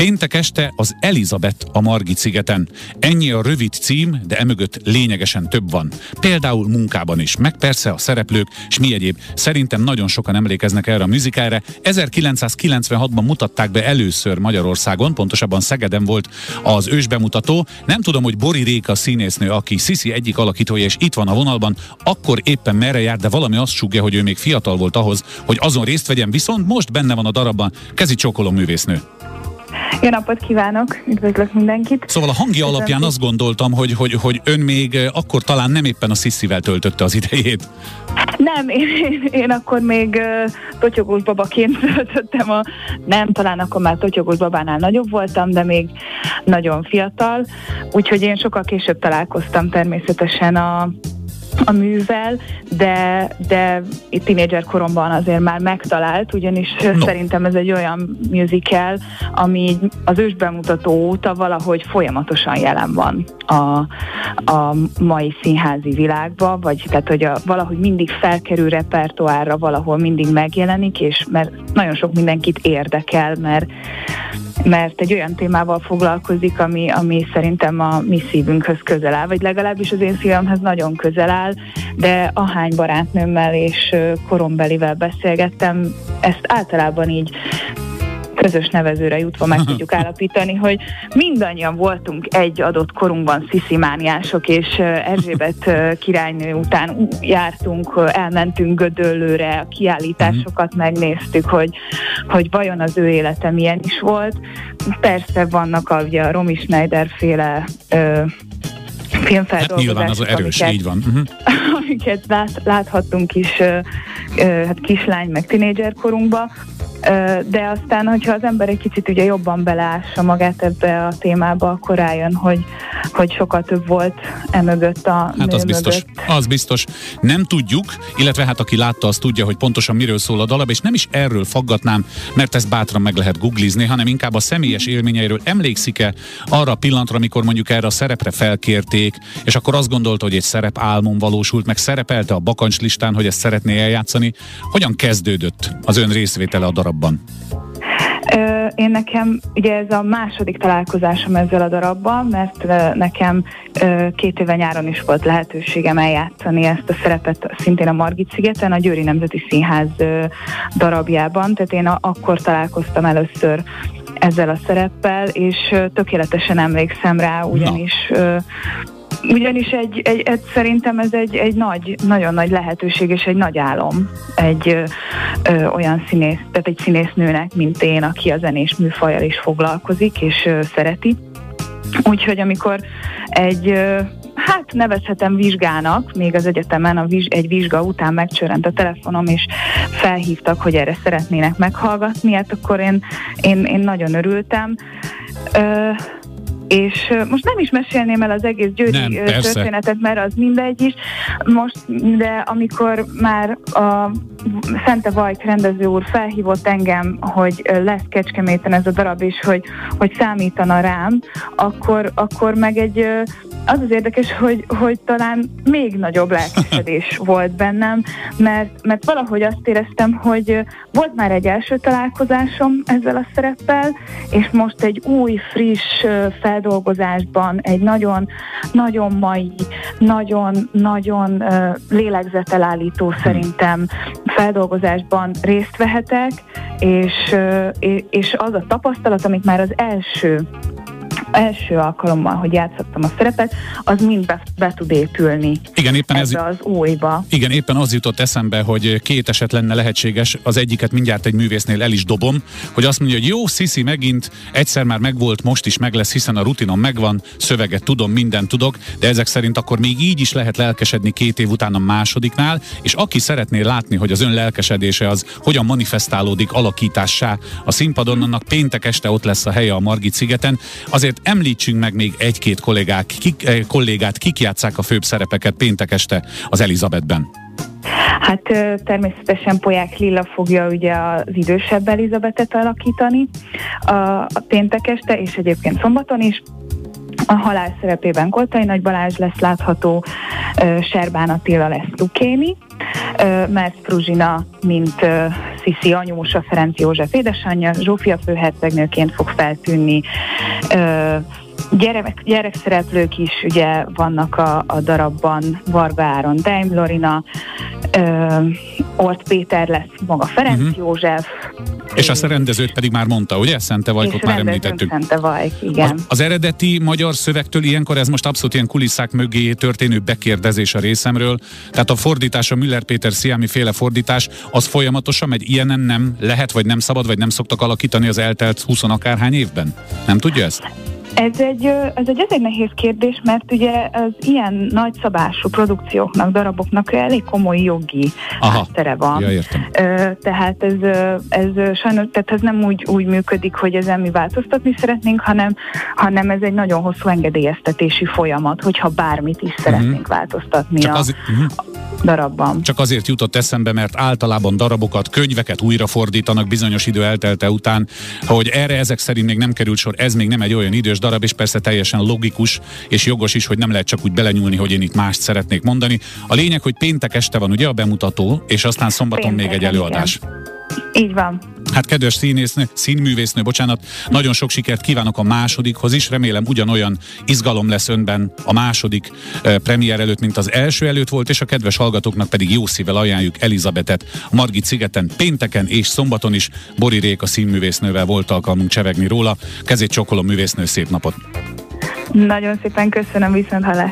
Péntek este az Elizabeth a Margit szigeten. Ennyi a rövid cím, de emögött lényegesen több van. Például munkában is, meg persze a szereplők, és mi egyéb. Szerintem nagyon sokan emlékeznek erre a műzikára. 1996-ban mutatták be először Magyarországon, pontosabban Szegeden volt az ősbemutató. Nem tudom, hogy Bori Réka színésznő, aki Sisi egyik alakítója, és itt van a vonalban, akkor éppen merre jár, de valami azt sugja, hogy ő még fiatal volt ahhoz, hogy azon részt vegyen, viszont most benne van a darabban. Kezi csókolom művésznő. Jó napot kívánok, üdvözlök mindenkit. Szóval a hangja alapján azt gondoltam, hogy, hogy, hogy ön még akkor talán nem éppen a Szissivel töltötte az idejét. Nem, én, én, én akkor még uh, totyogós babaként töltöttem a... Nem, talán akkor már totyogós babánál nagyobb voltam, de még nagyon fiatal. Úgyhogy én sokkal később találkoztam természetesen a a művel, de, de itt tínédzser koromban azért már megtalált, ugyanis no. szerintem ez egy olyan musical, ami az ősbemutató óta valahogy folyamatosan jelen van a, a mai színházi világban, vagy tehát, hogy a, valahogy mindig felkerül repertoárra, valahol mindig megjelenik, és mert nagyon sok mindenkit érdekel, mert mert egy olyan témával foglalkozik, ami, ami szerintem a mi szívünkhöz közel áll, vagy legalábbis az én szívemhez nagyon közel áll, de ahány barátnőmmel és korombelivel beszélgettem, ezt általában így közös nevezőre jutva meg tudjuk állapítani, hogy mindannyian voltunk egy adott korunkban sziszimániások, és Erzsébet királynő után jártunk, elmentünk Gödöllőre, a kiállításokat megnéztük, hogy, hogy vajon az ő élete milyen is volt. Persze vannak a, ugye, a Romy Schneider féle ö, filmfeldolgozások. Hát nyilván az erős, amiket, így van. Uh-huh. Amiket lát, láthattunk is hát kislány, meg tinédzser korunkba, de aztán, hogyha az ember egy kicsit ugye jobban beleássa magát ebbe a témába, akkor rájön, hogy, hogy sokkal több volt emögött a Hát az biztos, mögött. az biztos. Nem tudjuk, illetve hát aki látta, az tudja, hogy pontosan miről szól a dalab, és nem is erről faggatnám, mert ezt bátran meg lehet googlizni, hanem inkább a személyes élményeiről. Emlékszik-e arra a pillanatra, amikor mondjuk erre a szerepre felkérték, és akkor azt gondolta, hogy egy szerep álmom valósult, meg szerepelte a bakancslistán, hogy ezt szeretné eljátszani. Hogyan kezdődött az ön részvétele a darab darabban? Én nekem, ugye ez a második találkozásom ezzel a darabban, mert nekem két éve nyáron is volt lehetőségem eljátszani ezt a szerepet szintén a Margit szigeten, a Győri Nemzeti Színház darabjában, tehát én akkor találkoztam először ezzel a szereppel, és tökéletesen emlékszem rá, ugyanis Na ugyanis egy, egy, egy, szerintem ez egy, egy nagy, nagyon nagy lehetőség és egy nagy álom egy ö, ö, olyan színész, tehát egy színésznőnek, mint én, aki a zenés műfajjal is foglalkozik és ö, szereti. Úgyhogy amikor egy ö, hát nevezhetem vizsgának, még az egyetemen a viz, egy vizsga után megcsörent a telefonom, és felhívtak, hogy erre szeretnének meghallgatni, hát akkor én, én, én nagyon örültem. Ö, és most nem is mesélném el az egész győri nem, történetet, mert az mindegy is. Most, de amikor már a Szente Vajk rendező úr felhívott engem, hogy lesz Kecskeméten ez a darab, és hogy, hogy számítana rám, akkor, akkor meg egy az az érdekes, hogy, hogy talán még nagyobb lelkesedés volt bennem, mert, mert valahogy azt éreztem, hogy volt már egy első találkozásom ezzel a szereppel, és most egy új, friss feldolgozásban, egy nagyon, nagyon mai, nagyon, nagyon lélegzetelállító szerintem feldolgozásban részt vehetek, és, és az a tapasztalat, amit már az első első alkalommal, hogy játszottam a szerepet, az mind be, be tud épülni igen, éppen ez, az újba. Igen, éppen az jutott eszembe, hogy két eset lenne lehetséges, az egyiket mindjárt egy művésznél el is dobom, hogy azt mondja, hogy jó, Sisi megint, egyszer már megvolt, most is meg lesz, hiszen a rutinom megvan, szöveget tudom, mindent tudok, de ezek szerint akkor még így is lehet lelkesedni két év után a másodiknál, és aki szeretné látni, hogy az ön lelkesedése az hogyan manifestálódik alakítássá a színpadon, annak péntek este ott lesz a helye a Margit szigeten. Azért említsünk meg még egy-két kollégák, kik, eh, kollégát, kik játszák a főbb szerepeket péntek este az Elizabethben. Hát természetesen Poják Lilla fogja ugye az idősebb Elizabetet alakítani a, a péntek este, és egyébként szombaton is. A halál szerepében Koltai Nagy Balázs lesz látható, Serbán Attila lesz Lukéni, mert Fruzsina, mint Sziszi anyósa, Ferenc József édesanyja, Zsófia főhercegnőként fog feltűnni. Ö, gyerek, gyerekszereplők is ugye vannak a, a darabban, Varga Áron, Deim Lorina, ö, Ort Péter lesz maga Ferenc uh-huh. József. És a rendezőt pedig már mondta, ugye? Szente Vajkot már említettük. Szente Vajk, igen. Az, az eredeti magyar szövegtől ilyenkor ez most abszolút ilyen kulisszák mögé történő bekérdezés a részemről. Tehát a fordítás, a Müller Péter Sziámi féle fordítás, az folyamatosan megy, ilyenen nem lehet, vagy nem szabad, vagy nem szoktak alakítani az eltelt 20 akárhány évben? Nem tudja ezt? Ez egy, ez egy ezért nehéz kérdés, mert ugye az ilyen nagyszabású produkcióknak, daraboknak elég komoly jogi Aha. háttere van. Ja, értem. Tehát ez, ez sajnos, tehát ez nem úgy, úgy működik, hogy ezen mi változtatni szeretnénk, hanem, hanem ez egy nagyon hosszú engedélyeztetési folyamat, hogyha bármit is szeretnénk uh-huh. változtatni Csak a, az, uh-huh darabban. Csak azért jutott eszembe, mert általában darabokat, könyveket újrafordítanak bizonyos idő eltelte után, hogy erre ezek szerint még nem került sor, ez még nem egy olyan idős darab, és persze teljesen logikus és jogos is, hogy nem lehet csak úgy belenyúlni, hogy én itt mást szeretnék mondani. A lényeg, hogy péntek este van ugye a bemutató, és aztán szombaton péntek, még egy előadás. Igen. Így van. Hát kedves színésznő, színművésznő, bocsánat, nagyon sok sikert kívánok a másodikhoz is, remélem ugyanolyan izgalom lesz önben a második e, premier előtt, mint az első előtt volt, és a kedves hallgatóknak pedig jó szívvel ajánljuk Elizabetet a Margit szigeten pénteken és szombaton is. Bori Réka színművésznővel volt alkalmunk csevegni róla. Kezét csokolom művésznő, szép napot! Nagyon szépen köszönöm, viszont hallás.